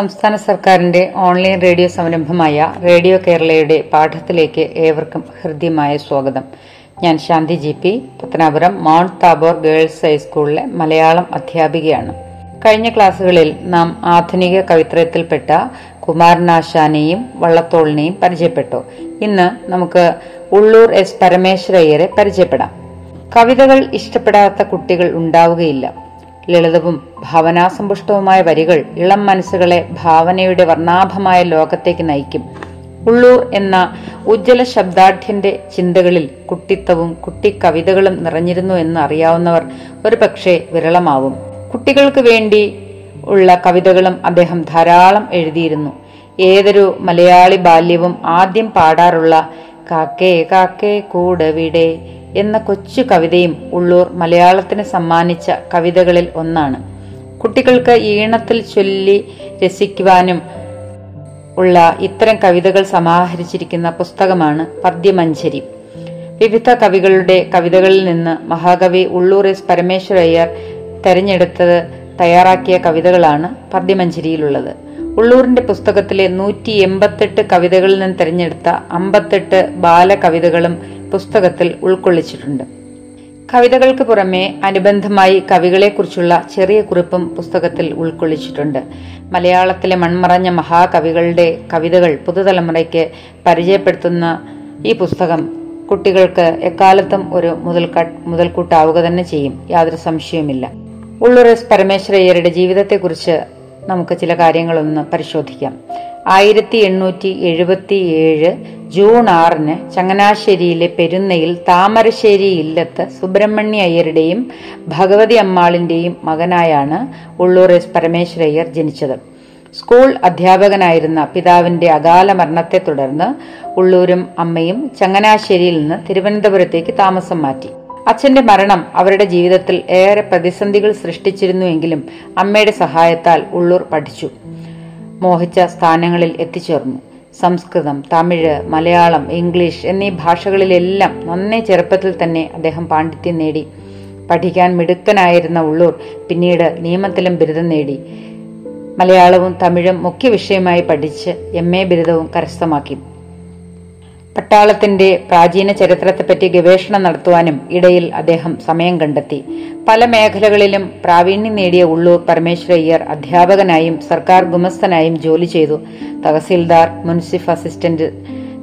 സംസ്ഥാന സർക്കാരിന്റെ online radio സംരംഭമായ റേഡിയോ കേരളയുടെ പാഠത്തിലേക്ക് ഏവർക്കും ഹൃദ്യമായ സ്വാഗതം. ഞാൻ Shanthi G P Pathanapuram mount Tabor girls ഹൈസ്കൂളിലെ മലയാളം അധ്യാപികയാണ്. കഴിഞ്ഞ ക്ലാസ്സുകളിൽ നാം ആധുനിക കവിത്രയത്തിൽപ്പെട്ട കുമാരനാശാനെയും വള്ളത്തോളിനെയും പരിചയപ്പെട്ടു. ഇന്ന് നമുക്ക് ഉള്ളൂർ എസ് പരമേശ്വരയ്യരെ പരിചയപ്പെടാം. കവിതകൾ ഇഷ്ടപ്പെടാത്ത കുട്ടികൾ ഉണ്ടാവുകയില്ല. ലളിതവും ഭാവനാസമ്പുഷ്ടവുമായ വരികൾ ഇളം മനസ്സുകളെ ഭാവനയുടെ വർണാഭമായ ലോകത്തേക്ക് നയിക്കും. ഉള്ളൂർ എന്ന ഉജ്ജ്വല ശബ്ദാഠ്യന്റെ ചിന്തകളിൽ കുട്ടിത്തവും കുട്ടിക്കവിതകളും നിറഞ്ഞിരുന്നു എന്ന് അറിയാവുന്നവർ ഒരു പക്ഷേ വിരളമാവും. കുട്ടികൾക്ക് വേണ്ടി ഉള്ള കവിതകളും അദ്ദേഹം ധാരാളം എഴുതിയിരുന്നു. ഏതൊരു മലയാളി ബാല്യവും ആദ്യം പാടാറുള്ള കാക്കേ കാക്കേ കൂടവിടെ എന്ന കൊച്ചു കവിതയും ഉള്ളൂർ മലയാളത്തിന് സമ്മാനിച്ച കവിതകളിൽ ഒന്നാണ്. കുട്ടികൾക്ക് ഈണത്തിൽ ചൊല്ലി രസിക്കുവാനും ഉള്ള ഇത്തരം കവിതകൾ സമാഹരിച്ചിരിക്കുന്ന പുസ്തകമാണ് പദ്യമഞ്ജരി വിവിധ കവികളുടെ കവിതകളിൽ നിന്ന് മഹാകവി ഉള്ളൂർ എസ് പരമേശ്വരയ്യർ തെരഞ്ഞെടുത്തത് തയ്യാറാക്കിയ കവിതകളാണ് പദ്യമഞ്ജരിയിലുള്ളത് ഉള്ളൂരിന്റെ പുസ്തകത്തിലെ നൂറ്റി എൺപത്തെട്ട് കവിതകളിൽ നിന്ന് തിരഞ്ഞെടുത്ത അമ്പത്തെട്ട് ബാലകവിതകളും പുസ്തകത്തിൽ ഉൾക്കൊള്ളിച്ചിട്ടുണ്ട്. കവിതകൾക്ക് പുറമെ അനുബന്ധമായി കവികളെക്കുറിച്ചുള്ള ചെറിയ കുറിപ്പും പുസ്തകത്തിൽ ഉൾക്കൊള്ളിച്ചിട്ടുണ്ട്. മലയാളത്തിലെ മൺമറഞ്ഞ മഹാകവികളുടെ കവിതകൾ പുതുതലമുറയ്ക്ക് പരിചയപ്പെടുത്തുന്ന ഈ പുസ്തകം കുട്ടികൾക്ക് എക്കാലത്തും ഒരു മുതൽക്ക മുതൽക്കൂട്ടാവുക തന്നെ ചെയ്യും. യാതൊരു സംശയവുമില്ല. ഉള്ളൂർ എസ് പരമേശ്വരയ്യരുടെ ജീവിതത്തെക്കുറിച്ച് നമുക്ക് ചില കാര്യങ്ങളൊന്ന് പരിശോധിക്കാം. ആയിരത്തി എണ്ണൂറ്റി എഴുപത്തി ഏഴ് ജൂൺ ആറിന് ചങ്ങനാശ്ശേരിയിലെ പെരുന്നയിൽ താമരശ്ശേരി ഇല്ലത്ത് സുബ്രഹ്മണ്യ അയ്യരുടെയും ഭഗവതി അമ്മാളിന്റെയും മകനായാണ് ഉള്ളൂർ എസ് പരമേശ്വരയ്യർ ജനിച്ചത്. സ്കൂൾ അധ്യാപകനായിരുന്ന പിതാവിന്റെ അകാല മരണത്തെ തുടർന്ന് ഉള്ളൂരും അമ്മയും ചങ്ങനാശ്ശേരിയിൽ നിന്ന് തിരുവനന്തപുരത്തേക്ക് താമസം മാറ്റി. അച്ഛന്റെ മരണം അവരുടെ ജീവിതത്തിൽ ഏറെ പ്രതിസന്ധികൾ സൃഷ്ടിച്ചിരുന്നുവെങ്കിലും അമ്മയുടെ സഹായത്താൽ ഉള്ളൂർ പഠിച്ചു. മോഹിച്ച സ്ഥാനങ്ങളിൽ എത്തിച്ചേർന്നു. സംസ്കൃതം തമിഴ് മലയാളം ഇംഗ്ലീഷ് എന്നീ ഭാഷകളിലെല്ലാം നന്നേ ചെറുപ്പത്തിൽ തന്നെ അദ്ദേഹം പാണ്ഡിത്യം നേടി. പഠിക്കാൻ മിടുക്കനായിരുന്ന ഉള്ളൂർ പിന്നീട് നിയമത്തിലും ബിരുദം നേടി. മലയാളവും തമിഴും മുഖ്യ വിഷയമായി പഠിച്ച് എം എ ബിരുദവും കരസ്ഥമാക്കി. പട്ടാളത്തിന്റെ പ്രാചീന ചരിത്രത്തെപ്പറ്റി ഗവേഷണം നടത്തുവാനും ഇടയിൽ അദ്ദേഹം സമയം കണ്ടെത്തി. പല മേഖലകളിലും പ്രാവീണ്യം നേടിയ ഉള്ളൂർ പരമേശ്വരയ്യർ അധ്യാപകനായും സർക്കാർ ഗുമസ്തനായും ജോലി ചെയ്തു. തഹസീൽദാർ മുൻസിഫ് അസിസ്റ്റന്റ്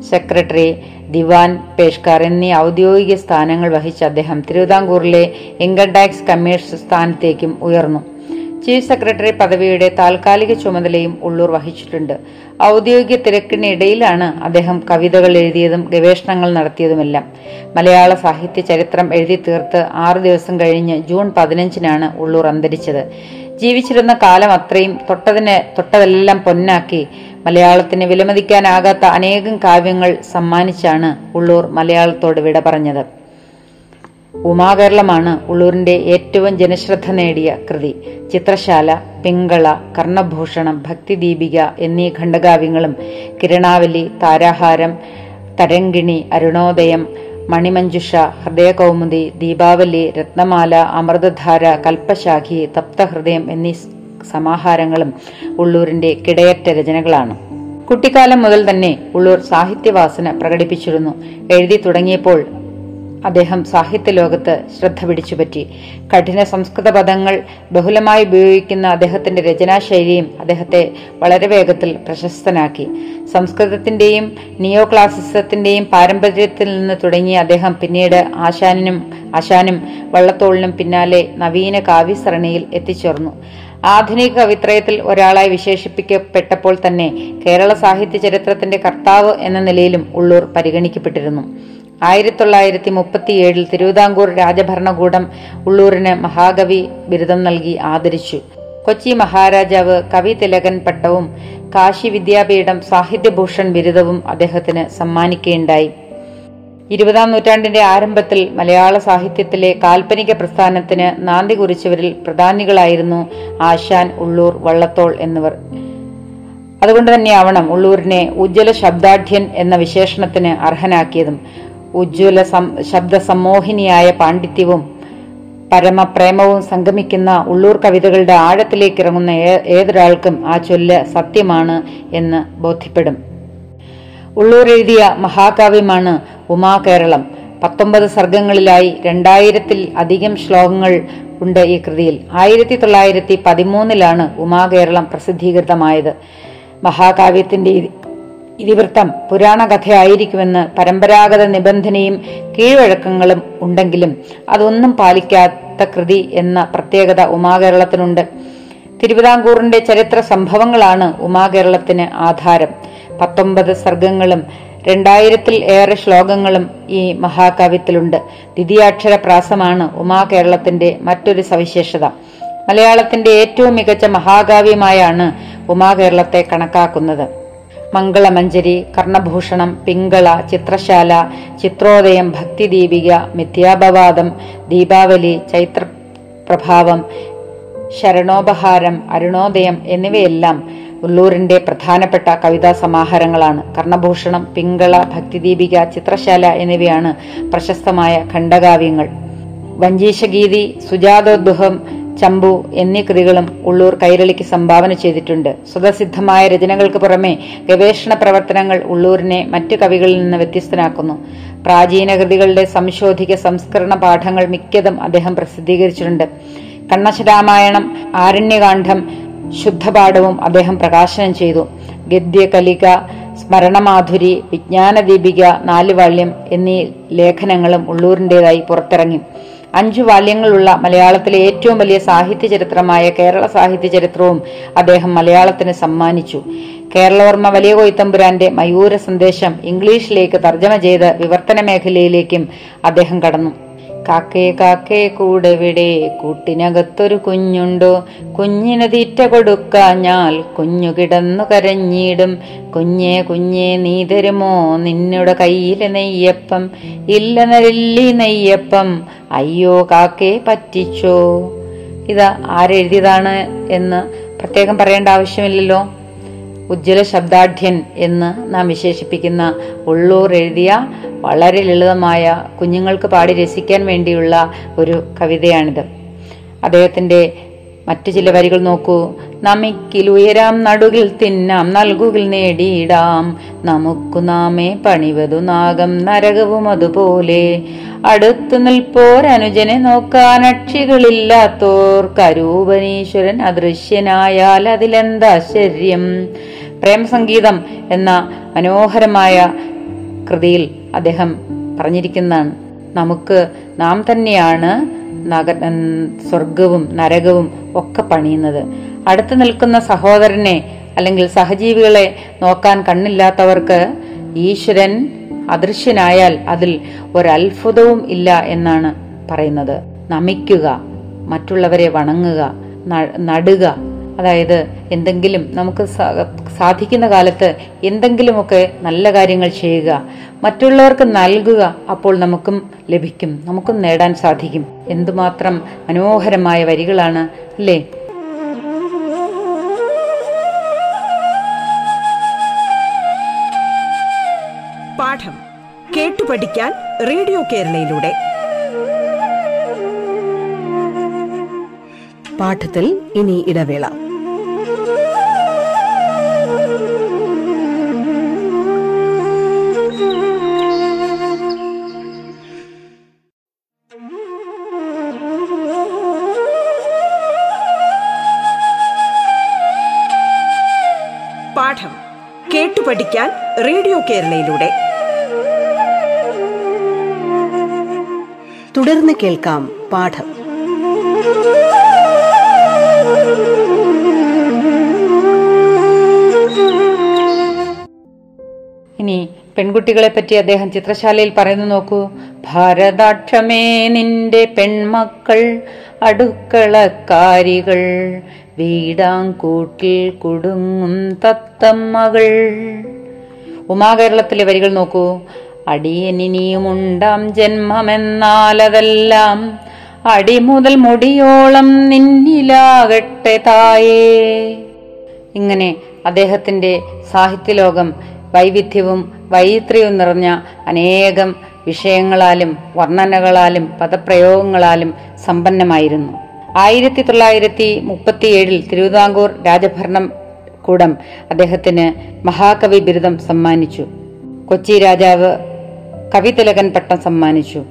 സെക്രട്ടറി ദിവാൻ പേഷ്കാർ എന്നീ ഔദ്യോഗിക സ്ഥാനങ്ങൾ വഹിച്ച അദ്ദേഹം തിരുവിതാംകൂറിലെ ഇൻകം ടാക്സ് കമ്മീഷൻ സ്ഥാനത്തേക്കും ഉയർന്നു. ചീഫ് സെക്രട്ടറി പദവിയുടെ താൽക്കാലിക ചുമതലയും ഉള്ളൂർ വഹിച്ചിട്ടുണ്ട്. ഔദ്യോഗിക തിരക്കിനിടയിലാണ് അദ്ദേഹം കവിതകൾ എഴുതിയതും ഗവേഷണങ്ങൾ നടത്തിയതുമെല്ലാം. മലയാള സാഹിത്യ ചരിത്രം എഴുതി തീർത്ത് ആറു ദിവസം കഴിഞ്ഞ് ജൂൺ പതിനഞ്ചിനാണ് ഉള്ളൂർ അന്തരിച്ചത്. ജീവിച്ചിരുന്ന കാലം അത്രയും തൊട്ടതിനെ തൊട്ടതെല്ലാം പൊന്നാക്കി മലയാളത്തിന് വിലമതിക്കാനാകാത്ത അനേകം കാവ്യങ്ങൾ സമ്മാനിച്ചാണ് ഉള്ളൂർ മലയാളത്തോട് വിട പറഞ്ഞത്. ഉമാകേരളമാണ് ഉള്ളൂരിന്റെ ഏറ്റവും ജനശ്രദ്ധ നേടിയ കൃതി. ചിത്രശാല പിങ്കള കർണഭൂഷണം ഭക്തിദീപിക എന്നീ ഖണ്ഡകാവ്യങ്ങളും കിരണാവലി താരാഹാരം തരങ്കിണി അരുണോദയം മണിമഞ്ജുഷ ഹൃദയകൗമുദി ദീപാവലി രത്നമാല അമൃതധാര കൽപ്പശാഖി തപ്തഹൃദയം എന്നീ സമാഹാരങ്ങളും ഉള്ളൂരിന്റെ കിടയറ്റ രചനകളാണ്. കുട്ടിക്കാലം മുതൽ തന്നെ ഉള്ളൂർ സാഹിത്യവാസന പ്രകടിപ്പിച്ചിരുന്നു. എഴുതി തുടങ്ങിയപ്പോൾ അദ്ദേഹം സാഹിത്യ ലോകത്ത് ശ്രദ്ധ പിടിച്ചുപറ്റി. കഠിന സംസ്കൃത പദങ്ങൾ ബഹുലമായി ഉപയോഗിക്കുന്ന അദ്ദേഹത്തിന്റെ രചനാശൈലിയും അദ്ദേഹത്തെ വളരെ വേഗത്തിൽ പ്രശസ്തനാക്കി. സംസ്കൃതത്തിന്റെയും നിയോ ക്ലാസിസത്തിന്റെയും പാരമ്പര്യത്തിൽ നിന്ന് തുടങ്ങി അദ്ദേഹം പിന്നീട് ആശാനും ആശാനും വള്ളത്തോളിനും പിന്നാലെ നവീന കാവ്യസരണിയിൽ എത്തിച്ചേർന്നു. ആധുനിക കവിത്രയത്തിൽ ഒരാളായി വിശേഷിപ്പിക്കപ്പെട്ടപ്പോൾ തന്നെ കേരള സാഹിത്യ ചരിത്രത്തിന്റെ കർത്താവ് എന്ന നിലയിലും ഉള്ളൂർ പരിഗണിക്കപ്പെട്ടിരുന്നു. ആയിരത്തി തൊള്ളായിരത്തി മുപ്പത്തിയേഴിൽ തിരുവിതാംകൂർ രാജഭരണകൂടം ഉള്ളൂരിന് മഹാകവി ബിരുദം നൽകി ആദരിച്ചു. കൊച്ചി മഹാരാജാവ് കവി തിലകൻ പട്ടവും കാശി വിദ്യാപീഠം സാഹിത്യഭൂഷൺ ബിരുദവും അദ്ദേഹത്തിന് സമ്മാനിക്കുകയുണ്ടായി. ഇരുപതാം നൂറ്റാണ്ടിന്റെ ആരംഭത്തിൽ മലയാള സാഹിത്യത്തിലെ കാൽപ്പനിക പ്രസ്ഥാനത്തിന് നാന്തി കുറിച്ചവരിൽ പ്രധാനികളായിരുന്നു ആശാൻ ഉള്ളൂർ വള്ളത്തോൾ എന്നിവർ. അതുകൊണ്ട് തന്നെയാവണം ഉള്ളൂരിനെ ഉജ്ജ്വല ശബ്ദാഢ്യൻ എന്ന വിശേഷണത്തിന് അർഹനാക്കിയതും. ഉജ്ജ്വല ശബ്ദ സമ്മോഹിനിയായ പാണ്ഡിത്യവും പരമപ്രേമവും സംഗമിക്കുന്ന ഉള്ളൂർ കവിതകളുടെ ആഴത്തിലേക്ക് ഇറങ്ങുന്ന ഏതൊരാൾക്കും ആ ചൊല്ല് സത്യമാണ് എന്ന് ബോധ്യപ്പെടും. ഉള്ളൂർ എഴുതിയ മഹാകാവ്യമാണ് ഉമാകേരളം പത്തൊമ്പത് സർഗങ്ങളിലായി രണ്ടായിരത്തിൽ അധികം ശ്ലോകങ്ങൾ ഉണ്ട് ഈ കൃതിയിൽ. ആയിരത്തി തൊള്ളായിരത്തി പതിമൂന്നിലാണ് ഉമാകേരളം പ്രസിദ്ധീകൃതമായത്. മഹാകാവ്യത്തിന്റെ ഇതിവൃത്തം പുരാണ കഥയായിരിക്കുമെന്ന് പരമ്പരാഗത നിബന്ധനയും കീഴ്വഴക്കങ്ങളും ഉണ്ടെങ്കിലും അതൊന്നും പാലിക്കാത്ത കൃതി എന്ന പ്രത്യേകത ഉമാകേരളത്തിനുണ്ട്. തിരുവിതാംകൂറിന്റെ ചരിത്ര സംഭവങ്ങളാണ് ഉമാകേരളത്തിന് ആധാരം. പത്തൊമ്പത് സർഗങ്ങളും രണ്ടായിരത്തിൽ ഏറെ ശ്ലോകങ്ങളും ഈ മഹാകാവ്യത്തിലുണ്ട് ദ്വിതീയാക്ഷര പ്രാസമാണ് ഉമാകേരളത്തിന്റെ മറ്റൊരു സവിശേഷത. മലയാളത്തിന്റെ ഏറ്റവും മികച്ച മഹാകാവ്യമായാണ് ഉമാകേരളത്തെ കണക്കാക്കുന്നത്. മംഗളമഞ്ജരി കർണഭൂഷണം പിങ്കള ചിത്രശാല ചിത്രോദയം ഭക്തിദീപിക മിഥ്യാപവാദം ദീപാവലി ചൈത്രപ്രഭാവം ശരണോപഹാരം അരുണോദയം എന്നിവയെല്ലാം ഉള്ളൂരിന്റെ പ്രധാനപ്പെട്ട കവിതാ സമാഹാരങ്ങളാണ്. കർണഭൂഷണം പിങ്കള ഭക്തിദീപിക ചിത്രശാല എന്നിവയാണ് പ്രശസ്തമായ ഖണ്ഡകാവ്യങ്ങൾ. വഞ്ചീശഗീതി സുജാതോദ്ഭവം ചമ്പു എന്നീ കൃതികളും ഉള്ളൂർ കൈരളിക്ക് സംഭാവന ചെയ്തിട്ടുണ്ട്. സ്വതസിദ്ധമായ രചനകൾക്ക് പുറമെ ഗവേഷണ പ്രവർത്തനങ്ങൾ ഉള്ളൂരിനെ മറ്റു കവികളിൽ നിന്ന് വ്യത്യസ്തനാക്കുന്നു. പ്രാചീന കൃതികളുടെ സംശോധിക സംസ്കരണ പാഠങ്ങൾ മിക്കതും അദ്ദേഹം പ്രസിദ്ധീകരിച്ചിട്ടുണ്ട്. കണ്ണശരാമായണം ആരണ്യകാന്ഡം ശുദ്ധപാഠവും അദ്ദേഹം പ്രകാശനം ചെയ്തു. ഗദ്യകലിക സ്മരണമാധുരി വിജ്ഞാനദീപിക നാലുവാള്യം എന്നീ ലേഖനങ്ങളും ഉള്ളൂരിന്റെതായി പുറത്തിറങ്ങി. അഞ്ചു വാല്യങ്ങളുള്ള മലയാളത്തിലെ ഏറ്റവും വലിയ സാഹിത്യ ചരിത്രമായ കേരള സാഹിത്യ ചരിത്രവും അദ്ദേഹം മലയാളത്തിന് സമ്മാനിച്ചു. കേരളവർമ്മ വലിയ കൊയ്ത്തമ്പുരാന്റെ മയൂര സന്ദേശം ഇംഗ്ലീഷിലേക്ക് തർജമ ചെയ്ത് വിവർത്തന മേഖലയിലേക്കും അദ്ദേഹം കടന്നു. കാക്കേ കാക്കേ കൂടെവിടെ? കൂട്ടിനകത്തൊരു കുഞ്ഞുണ്ടോ? കുഞ്ഞിന് തീറ്റ കൊടുക്കാഞ്ഞാൽ കുഞ്ഞു കിടന്നു കരഞ്ഞിടും. കുഞ്ഞേ കുഞ്ഞേ നീ തരുമോ? നിന്നുടെ കയ്യിലെ നെയ്യപ്പം ഇല്ല നരില്ലി നെയ്യപ്പം. അയ്യോ കാക്കേ പറ്റിച്ചോ? ഇത് ആരെഴുതിയതാണ് എന്ന് പ്രത്യേകം പറയേണ്ട ആവശ്യമില്ലല്ലോ. ഉജ്ജ്വല ശബ്ദാഢ്യൻ എന്ന് നാം വിശേഷിപ്പിക്കുന്ന ഉള്ളൂർ എഴുതിയ വളരെ ലളിതമായ കുഞ്ഞുങ്ങൾക്ക് പാടി രസിക്കാൻ വേണ്ടിയുള്ള ഒരു കവിതയാണിത്. അദ്ദേഹത്തിന്റെ മറ്റു ചില വരികൾ നോക്കൂ. നമിക്കിലുയരാം നടുകിൽ തിന്നാം നൽകുകിൽ നേടിയിടാം. നമുക്കു നാമേ പണിവതു നാഗം നരകവും അതുപോലെ. അടുത്തു നിൽപ്പോരനുജനെ നോക്കാൻ അക്ഷികളില്ലാത്തോർ. കരൂപനീശ്വരൻ അദൃശ്യനായാൽ അതിലെന്താശ്ചര്യം പ്രേമസംഗീതം എന്ന മനോഹരമായ കൃതിയിൽ അദ്ദേഹം പറഞ്ഞിരിക്കുന്നതാണ്. നമുക്ക് നാം തന്നെയാണ് നഗ സ്വർഗവും നരകവും ഒക്കെ പണിയുന്നത്. അടുത്ത് നിൽക്കുന്ന സഹോദരനെ അല്ലെങ്കിൽ സഹജീവികളെ നോക്കാൻ കണ്ണില്ലാത്തവർക്ക് ഈശ്വരൻ അദൃശ്യനായാൽ അതിൽ ഒരത്ഭുതവും ഇല്ല എന്നാണ് പറയുന്നത്. നമിക്കുക മറ്റുള്ളവരെ വണങ്ങുക നടുക അതായത് എന്തെങ്കിലും നമുക്ക് സാധിക്കുന്ന കാലത്ത് എന്തെങ്കിലുമൊക്കെ നല്ല കാര്യങ്ങൾ ചെയ്യുക മറ്റുള്ളവർക്ക് നൽകുക അപ്പോൾ നമുക്കും ലഭിക്കും നമുക്കും നേടാൻ സാധിക്കും. എന്തുമാത്രം മനോഹരമായ വരികളാണ് അല്ലേ? പാഠം കേട്ടു പഠിക്കാൻ റേഡിയോ കേരളയിലൂടെ. പാഠത്തിൽ ഇനി ഇടവേള. പഠിക്കാൻ റേഡിയോ കേരളയിലൂടെ. തുടർന്ന് കേൾക്കാം പാഠം. ഇനി പെൺകുട്ടികളെ പറ്റി അദ്ദേഹം ചിത്രശാലയിൽ പറയുന്നു നോക്കൂ. ഭാരതാക്ഷമേ നിന്റെ പെൺമക്കൾ അടുക്കളക്കാരികൾ വീടാങ്കൂട്ടിൽ കുടുങ്ങും തത്തമ്മകൾ ഉമാകേരളത്തിലെ വരികൾ നോക്കൂ. അടിയനിനിയുമുണ്ടാം ജന്മമെന്നാലതെല്ലാം അടിമുതൽ മുടിയോളം നിന്നിലാകട്ടെ തായേ. ഇങ്ങനെ അദ്ദേഹത്തിന്റെ സാഹിത്യലോകം വൈവിധ്യവും വൈവിത്ര്യവും നിറഞ്ഞ അനേകം വിഷയങ്ങളാലും വർണനകളാലും പദപ്രയോഗങ്ങളാലും സമ്പന്നമായിരുന്നു. ആയിരത്തി തൊള്ളായിരത്തി മുപ്പത്തിയേഴിൽ തിരുവിതാംകൂർ രാജഭരണം കൂടം അദ്ദേഹത്തിന് മഹാകവി ബിരുദം സമ്മാനിച്ചു. കൊച്ചി രാജാവ് കവിതിലകൻ പട്ടം സമ്മാനിച്ചു.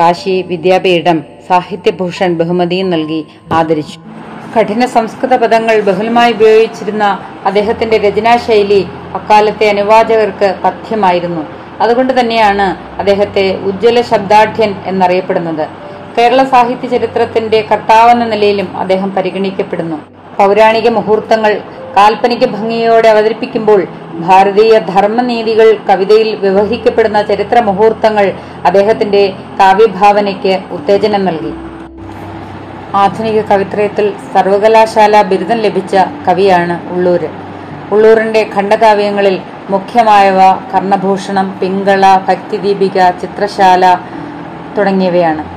കാശി വിദ്യാപീഠം സാഹിത്യഭൂഷൺ ബഹുമതിയും നൽകി ആദരിച്ചു. കഠിന സംസ്കൃത പദങ്ങൾ ബഹുലമായി ഉപയോഗിച്ചിരുന്ന അദ്ദേഹത്തിന്റെ രചനാശൈലി അക്കാലത്തെ അനുവാചകർക്ക് പഥ്യമായിരുന്നു അതുകൊണ്ട് തന്നെയാണ് അദ്ദേഹത്തെ ഉജ്ജ്വല ശബ്ദാഠ്യൻ എന്നറിയപ്പെടുന്നത്. കേരള സാഹിത്യ ചരിത്രത്തിന്റെ കർത്താവെന്ന നിലയിലും അദ്ദേഹം പരിഗണിക്കപ്പെടുന്നു. പൗരാണിക മുഹൂർത്തങ്ങൾ കാൽപ്പനിക ഭംഗിയോടെ അവതരിപ്പിക്കുമ്പോൾ ഭാരതീയ ധർമ്മനീതികൾ കവിതയിൽ വ്യവഹരിക്കപ്പെടുന്ന ചരിത്ര മുഹൂർത്തങ്ങൾ അദ്ദേഹത്തിന്റെ കാവ്യഭാവനയ്ക്ക് ഉത്തേജനം നൽകി. ആധുനിക കവിത്രയത്തിൽ സർവകലാശാല ബിരുദം ലഭിച്ച കവിയാണ് ഉള്ളൂര്. ഉള്ളൂരിന്റെ ഖണ്ഡകാവ്യങ്ങളിൽ മുഖ്യമായവ കർണഭൂഷണം പിങ്കള ഭക്തിദീപിക ചിത്രശാല തുടങ്ങിയവയാണ്.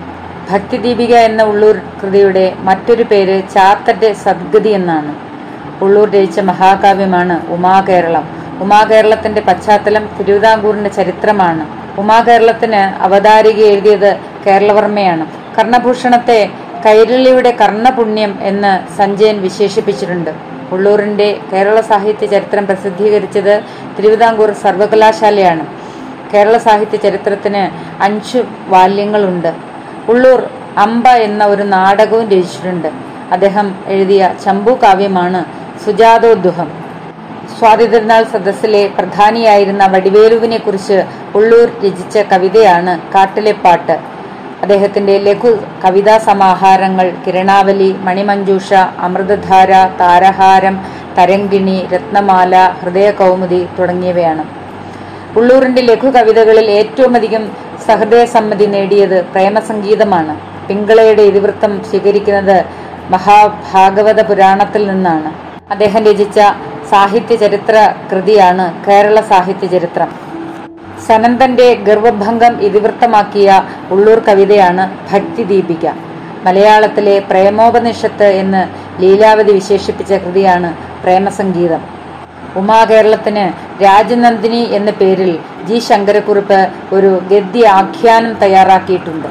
ഭക്തിദീപിക എന്ന ഉള്ളൂർ കൃതിയുടെ മറ്റൊരു പേര് ചാത്തന്റെ സദ്ഗതി എന്നാണ്. ഉള്ളൂർ രചിച്ച മഹാകാവ്യമാണ് ഉമാകേരളം. ഉമാകേരളത്തിന്റെ പശ്ചാത്തലം തിരുവിതാംകൂറിന്റെ ചരിത്രമാണ്. ഉമാകേരളത്തിന് അവതാരിക എഴുതിയത് കേരളവർമ്മയാണ്. കർണഭൂഷണത്തെ കൈരളിയുടെ കർണപുണ്യം എന്ന് സഞ്ജയൻ വിശേഷിപ്പിച്ചിട്ടുണ്ട്. ഉള്ളൂരിന്റെ കേരള സാഹിത്യ ചരിത്രം പ്രസിദ്ധീകരിച്ചത് തിരുവിതാംകൂർ സർവകലാശാലയാണ്. കേരള സാഹിത്യ ചരിത്രത്തിന് അഞ്ചു വാല്യങ്ങളുണ്ട്. ഉള്ളൂർ അമ്പ എന്ന ഒരു നാടകവും രചിച്ചിട്ടുണ്ട്. അദ്ദേഹം എഴുതിയ ചമ്പു കാവ്യമാണ് സുജാതോദ്ദുഹം. സ്വാതി തിരുനാൾ സദസ്സിലെ പ്രധാനിയായിരുന്ന വടിവേലുവിനെ കുറിച്ച് ഉള്ളൂർ രചിച്ച കവിതയാണ് കാട്ടിലെ പാട്ട്. അദ്ദേഹത്തിന്റെ ലഘു കവിതാ സമാഹാരങ്ങൾ കിരണാവലി മണിമഞ്ജൂഷ അമൃതധാര താരഹാരം തരങ്കിണി രത്നമാല ഹൃദയകൗമുദി തുടങ്ങിയവയാണ്. ഉള്ളൂരിന്റെ ലഘു കവിതകളിൽ ഏറ്റവും അധികം സഹൃദയസമ്മതി നേടിയത് പ്രേമസംഗീതമാണ്. പിങ്കളയുടെ ഇതിവൃത്തം സ്വീകരിക്കുന്നത് മഹാഭാഗവത പുരാണത്തിൽ നിന്നാണ്. അദ്ദേഹം രചിച്ച സാഹിത്യ ചരിത്ര കൃതിയാണ് കേരള സാഹിത്യ ചരിത്രം. സനന്ദന്റെ ഗർവഭംഗം ഇതിവൃത്തമാക്കിയ ഉള്ളൂർ കവിതയാണ് ഭക്തി ദീപിക. മലയാളത്തിലെ പ്രേമോപനിഷത്ത് എന്ന് ലീലാവതി വിശേഷിപ്പിച്ച കൃതിയാണ് പ്രേമസംഗീതം. ഉമാകേരളത്തിന് രാജനന്ദിനി എന്ന പേരിൽ ജി ശങ്കരക്കുറുപ്പ് ഒരു ഗദ്യ ആഖ്യാനം തയ്യാറാക്കിയിട്ടുണ്ട്.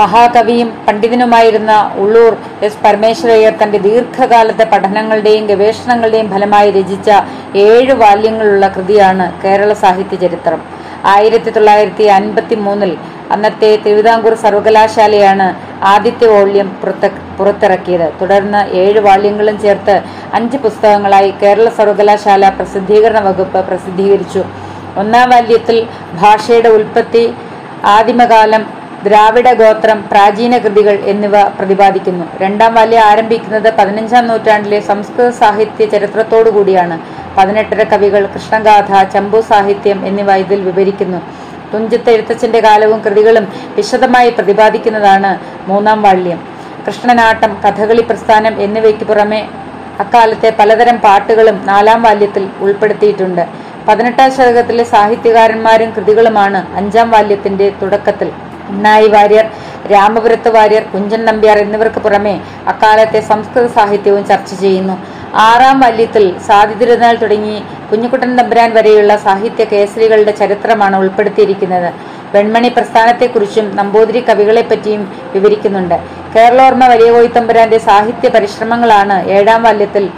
മഹാകവിയും പണ്ഡിതനുമായിരുന്ന ഉള്ളൂർ എസ് പരമേശ്വരയ്യർ തന്റെ ദീർഘകാലത്തെ പഠനങ്ങളുടെയും ഗവേഷണങ്ങളുടെയും ഫലമായി രചിച്ച ഏഴ് വാല്യങ്ങളുള്ള കൃതിയാണ് കേരള സാഹിത്യ ചരിത്രം. ആയിരത്തി തൊള്ളായിരത്തി അൻപത്തി മൂന്നിൽ അന്നത്തെ തിരുവിതാംകൂർ സർവകലാശാലയാണ് ആദ്യത്തെ വോള്യം പുറത്ത പുറത്തിറക്കിയത്. തുടർന്ന് ഏഴ് വാല്യങ്ങളും ചേർത്ത് അഞ്ച് പുസ്തകങ്ങളായി കേരള സർവകലാശാല പ്രസിദ്ധീകരണ വകുപ്പ് പ്രസിദ്ധീകരിച്ചു. ഒന്നാം വാല്യത്തിൽ ഭാഷയുടെ ഉൽപ്പത്തി ആദിമകാലം ദ്രാവിഡ ഗോത്രം പ്രാചീന കൃതികൾ എന്നിവ പ്രതിപാദിക്കുന്നു. രണ്ടാം വാല്യം ആരംഭിക്കുന്നത് പതിനഞ്ചാം നൂറ്റാണ്ടിലെ സംസ്കൃത സാഹിത്യ ചരിത്രത്തോടു കൂടിയാണ്. പതിനെട്ടര കവികൾ കൃഷ്ണഗാഥ ചമ്പു സാഹിത്യം എന്നിവ ഇതിൽ വിവരിക്കുന്നു. തുഞ്ചത്ത് എഴുത്തച്ഛന്റെ കാലവും കൃതികളും വിശദമായി പ്രതിപാദിക്കുന്നതാണ് മൂന്നാം വാള്യം. കൃഷ്ണനാട്ടം കഥകളി പ്രസ്ഥാനം എന്നിവയ്ക്ക് പുറമെ അക്കാലത്തെ പലതരം പാട്ടുകളും നാലാം വാല്യത്തിൽ ഉൾപ്പെടുത്തിയിട്ടുണ്ട്. പതിനെട്ടാം ശതകത്തിലെ സാഹിത്യകാരന്മാരും കൃതികളുമാണ് അഞ്ചാം വാല്യത്തിന്റെ തുടക്കത്തിൽ. ഉണ്ണായി വാര്യർ രാമപുരത്ത് വാര്യർ കുഞ്ചൻ നമ്പ്യാർ എന്നിവർക്ക് പുറമെ അക്കാലത്തെ സംസ്കൃത സാഹിത്യവും ചർച്ച ചെയ്യുന്നു. ആറാം വല്യത്തിൽ സാധി തിരുനാൾ തുടങ്ങി കുഞ്ഞുകുട്ടൻ തമ്പുരാൻ വരെയുള്ള സാഹിത്യ കേസരികളുടെ ചരിത്രമാണ് ഉൾപ്പെടുത്തിയിരിക്കുന്നത്. വെൺമണി പ്രസ്ഥാനത്തെക്കുറിച്ചും നമ്പൂതിരി കവികളെപ്പറ്റിയും വിവരിക്കുന്നുണ്ട്. കേരളോർമ്മ വലിയ കോയിത്തമ്പുരാന്റെ സാഹിത്യ പരിശ്രമങ്ങളാണ് ഏഴാം വല്യത്തിൽ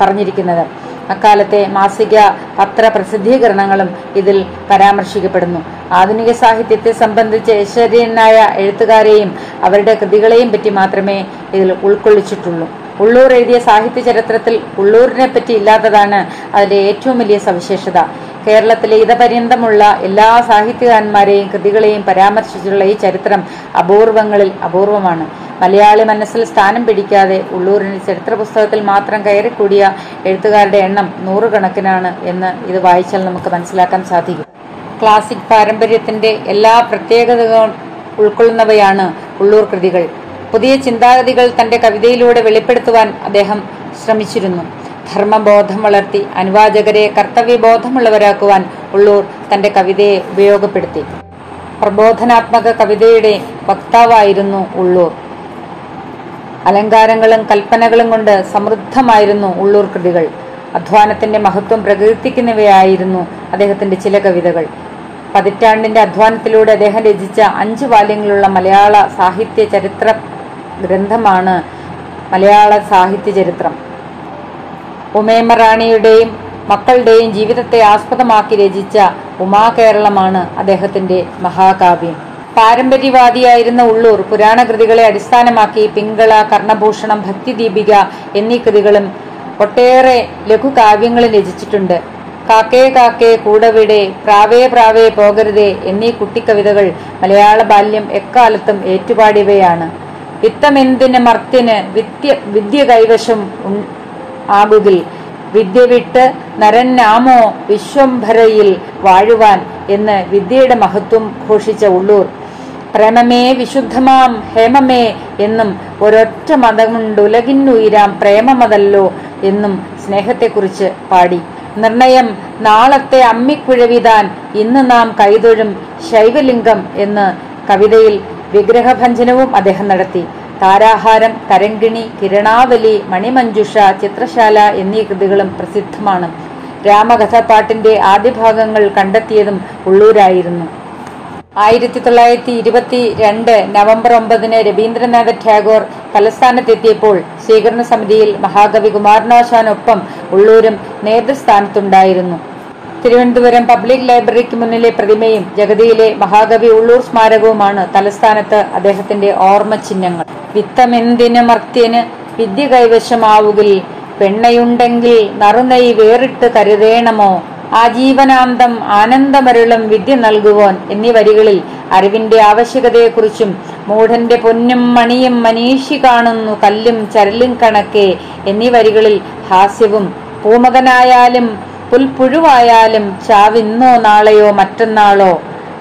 പറഞ്ഞിരിക്കുന്നത്. അക്കാലത്തെ മാസിക പത്ര പ്രസിദ്ധീകരണങ്ങളും ഇതിൽ പരാമർശിക്കപ്പെടുന്നു. ആധുനിക സാഹിത്യത്തെ സംബന്ധിച്ച് ഐശ്വര്യനായ എഴുത്തുകാരെയും അവരുടെ കൃതികളെയും പറ്റി മാത്രമേ ഇതിൽ ഉൾക്കൊള്ളിച്ചിട്ടുള്ളൂ. ഉള്ളൂർ എഴുതിയ സാഹിത്യ ചരിത്രത്തിൽ ഉള്ളൂരിനെ പറ്റി ഇല്ലാത്തതാണ് അതിലെ ഏറ്റവും വലിയ സവിശേഷത. കേരളത്തിലെ ഇതപര്യന്തമുള്ള എല്ലാ സാഹിത്യകാരന്മാരെയും കൃതികളെയും പരാമർശിച്ചുള്ള ഈ ചരിത്രം അപൂർവങ്ങളിൽ അപൂർവമാണ്. മലയാളി മനസ്സിൽ സ്ഥാനം പിടിക്കാതെ ഉള്ളൂരിന്റെ ചരിത്ര പുസ്തകത്തിൽ മാത്രം കയറിക്കൂടിയ എഴുത്തുകാരുടെ എണ്ണം നൂറുകണക്കിനാണ് എന്ന് ഇത് വായിച്ചാൽ നമുക്ക് മനസ്സിലാക്കാൻ സാധിക്കും. ക്ലാസിക് പാരമ്പര്യത്തിന്റെ എല്ലാ പ്രത്യേകതകളും ഉൾക്കൊള്ളുന്നവയാണ് ഉള്ളൂർ കൃതികൾ. പുതിയ ചിന്താഗതികൾ തന്റെ കവിതയിലൂടെ വെളിപ്പെടുത്തുവാൻ അദ്ദേഹം ശ്രമിച്ചിരുന്നു. ധർമ്മബോധം വളർത്തി അനുവാചകരെ കർത്തവ്യബോധമുള്ളവരാക്കുവാൻ ഉള്ളൂർ തന്റെ കവിതയെ ഉപയോഗപ്പെടുത്തി. പ്രബോധനാത്മക കവിതയുടെ വക്താവായിരുന്നു ഉള്ളൂർ. അലങ്കാരങ്ങളും കൽപ്പനകളും കൊണ്ട് സമൃദ്ധമായിരുന്നു ഉള്ളൂർ കൃതികൾ. അധ്വാനത്തിന്റെ മഹത്വം പ്രകീർത്തിക്കുന്നവയായിരുന്നു അദ്ദേഹത്തിന്റെ ചില കവിതകൾ. പതിറ്റാണ്ടിന്റെ അധ്വാനത്തിലൂടെ അദ്ദേഹം രചിച്ച അഞ്ച് വാല്യങ്ങളുള്ള മലയാള സാഹിത്യ ചരിത്ര ഗ്രന്ഥമാണ് മലയാള സാഹിത്യ ചരിത്രം. ഉമേമ റാണിയുടെയും മക്കളുടെയും ജീവിതത്തെ ആസ്പദമാക്കി രചിച്ച ഉമാകേരളമാണ് അദ്ദേഹത്തിന്റെ മഹാകാവ്യം. പാരമ്പര്യവാദിയായിരുന്ന ഉള്ളൂർ പുരാണകൃതികളെ അടിസ്ഥാനമാക്കി പിങ്കള കർണഭൂഷണം ഭക്തിദീപിക എന്നീ കൃതികളും ഒട്ടേറെ ലഘുകാവ്യങ്ങളും രചിച്ചിട്ടുണ്ട്. കാക്കേ കാക്കേ കൂടവിടെ പ്രാവേ പ്രാവേ പോകരുതേ എന്നീ കുട്ടിക്കവിതകൾ മലയാള ബാല്യം എക്കാലത്തും ഏറ്റുപാടിയവയാണ്. വിത്തമെന്തിന് മർത്തിന് വിദ്യ വിദ്യ കൈവശം ആകുകിൽ. വിദ്യ വിട്ട് നരന്നാമോ വിശ്വംഭരയിൽ വാഴുവാൻ എന്ന് വിദ്യയുടെ മഹത്വം ഘോഷിച്ച ഉള്ളൂർ. പ്രേമമേ വിശുദ്ധമാം ഹേമമേ എന്നും ഒരൊറ്റ മതമുണ്ടുലകിന്നുയിരാം പ്രേമമതല്ലോ എന്നും സ്നേഹത്തെക്കുറിച്ച് പാടി. നിർണയം നാളത്തെ അമ്മിക്കുഴവിതാൻ ഇന്ന് നാം കൈതൊഴും ശൈവലിംഗം എന്ന് കവിതയിൽ വിഗ്രഹഭഞ്ജനവും അദ്ദേഹം നടത്തി. താരാഹാരം തരങ്കിണി കിരണാവലി മണിമഞ്ജുഷ ചിത്രശാല എന്നീ കൃതികളും പ്രസിദ്ധമാണ്. രാമകഥാപാട്ടിന്റെ ആദ്യ ഭാഗങ്ങൾ കണ്ടെത്തിയതും ഉള്ളൂരായിരുന്നു. ആയിരത്തി തൊള്ളായിരത്തി ഇരുപത്തി രണ്ട് നവംബർ ഒമ്പതിന് രവീന്ദ്രനാഥ ടാഗോർ തലസ്ഥാനത്തെത്തിയപ്പോൾ സ്വീകരണ സമിതിയിൽ മഹാകവി കുമാരനാശാനൊപ്പം ഉള്ളൂരും നേതൃസ്ഥാനത്തുണ്ടായിരുന്നു. തിരുവനന്തപുരം പബ്ലിക് ലൈബ്രറിക്ക് മുന്നിലെ പ്രതിമയും ജഗതിയിലെ മഹാകവി ഉള്ളൂർ സ്മാരകവുമാണ് തലസ്ഥാനത്ത് അദ്ദേഹത്തിന്റെ ഓർമ്മ ചിഹ്നങ്ങൾ. വിത്തമെന്തിന് മർത്യന് വിദ്യ കൈവശമാവുകിൽ പെണ്ണയുണ്ടെങ്കിൽ നറുനൈ വേറിട്ട് കരുതേണമോ? ആജീവനാന്തം ആനന്ദമരുളും വിദ്യ നൽകുവാൻ എന്നീ വരികളിൽ അറിവിന്റെ ആവശ്യകതയെക്കുറിച്ചും മൂഢന്റെ പൊന്നും മണിയും മനീഷി കാണുന്നു കല്ലും ചരലും കണക്കെ എന്നീ വരികളിൽ ഹാസ്യവും പൂമകനായാലും പുൽപ്പുഴുവായാലും ചാവിന്നോ നാളെയോ മറ്റന്നാളോ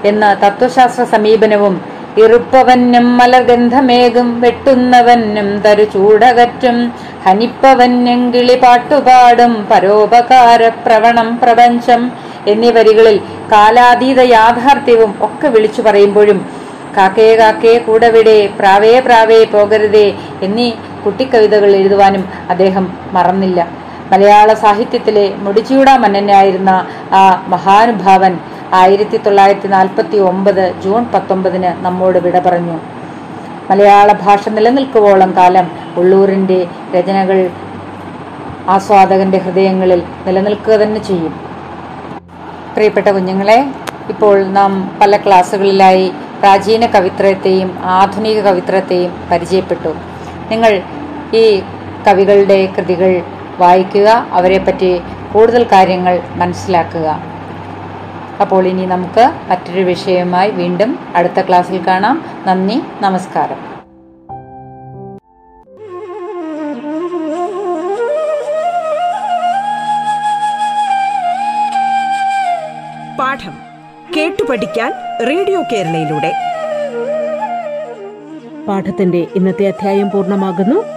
എന്ന തത്വശാസ്ത്ര സമീപനവും ഇറുപ്പവനും മലഗന്ധമേകും വെട്ടുന്നവനും തരു ചൂടകറ്റും ഹനിപ്പവനും കിളി പാട്ടുപാടും പരോപകാര പ്രവണം പ്രപഞ്ചം എന്നീ വരികളിൽ കാലാതീത യാഥാർത്ഥ്യവും ഒക്കെ വിളിച്ചു പറയുമ്പോഴും കാക്കേ കാക്കേ കൂടവിടെ പ്രാവേ പ്രാവേ പോകരുതേ എന്നീ കുട്ടിക്കവിതകൾ എഴുതുവാനും അദ്ദേഹം മറന്നില്ല. മലയാള സാഹിത്യത്തിലെ മുടിച്ചൂടാ മന്നനായിരുന്ന ആ മഹാനുഭാവൻ ആയിരത്തി തൊള്ളായിരത്തി നാൽപ്പത്തി ഒമ്പത് ജൂൺ പത്തൊമ്പതിന് നമ്മോട് വിട പറഞ്ഞു. മലയാള ഭാഷ നിലനിൽക്കുവോളം കാലം ഉള്ളൂരിന്റെ രചനകൾ ആസ്വാദകന്റെ ഹൃദയങ്ങളിൽ നിലനിൽക്കുക തന്നെ ചെയ്യും. പ്രിയപ്പെട്ട കുഞ്ഞുങ്ങളെ ഇപ്പോൾ നാം പല ക്ലാസ്സുകളിലായി പ്രാചീന കവിത്രയത്തെയും ആധുനിക കവിത്രയത്തെയും പരിചയപ്പെട്ടു. നിങ്ങൾ ഈ കവികളുടെ കൃതികൾ വായിക്കുക അവരെപ്പറ്റി കൂടുതൽ കാര്യങ്ങൾ മനസ്സിലാക്കുക. അപ്പോൾ ഇനി നമുക്ക് മറ്റൊരു വിഷയവുമായി വീണ്ടും അടുത്ത ക്ലാസ്സിൽ കാണാം. നന്ദി നമസ്കാരം. പാഠം കേട്ടു പഠിക്കാൻ റേഡിയോ കേരളയിലൂടെ. പാഠത്തിന്റെ ഇന്നത്തെ അധ്യായം പൂർണമാകുന്നു.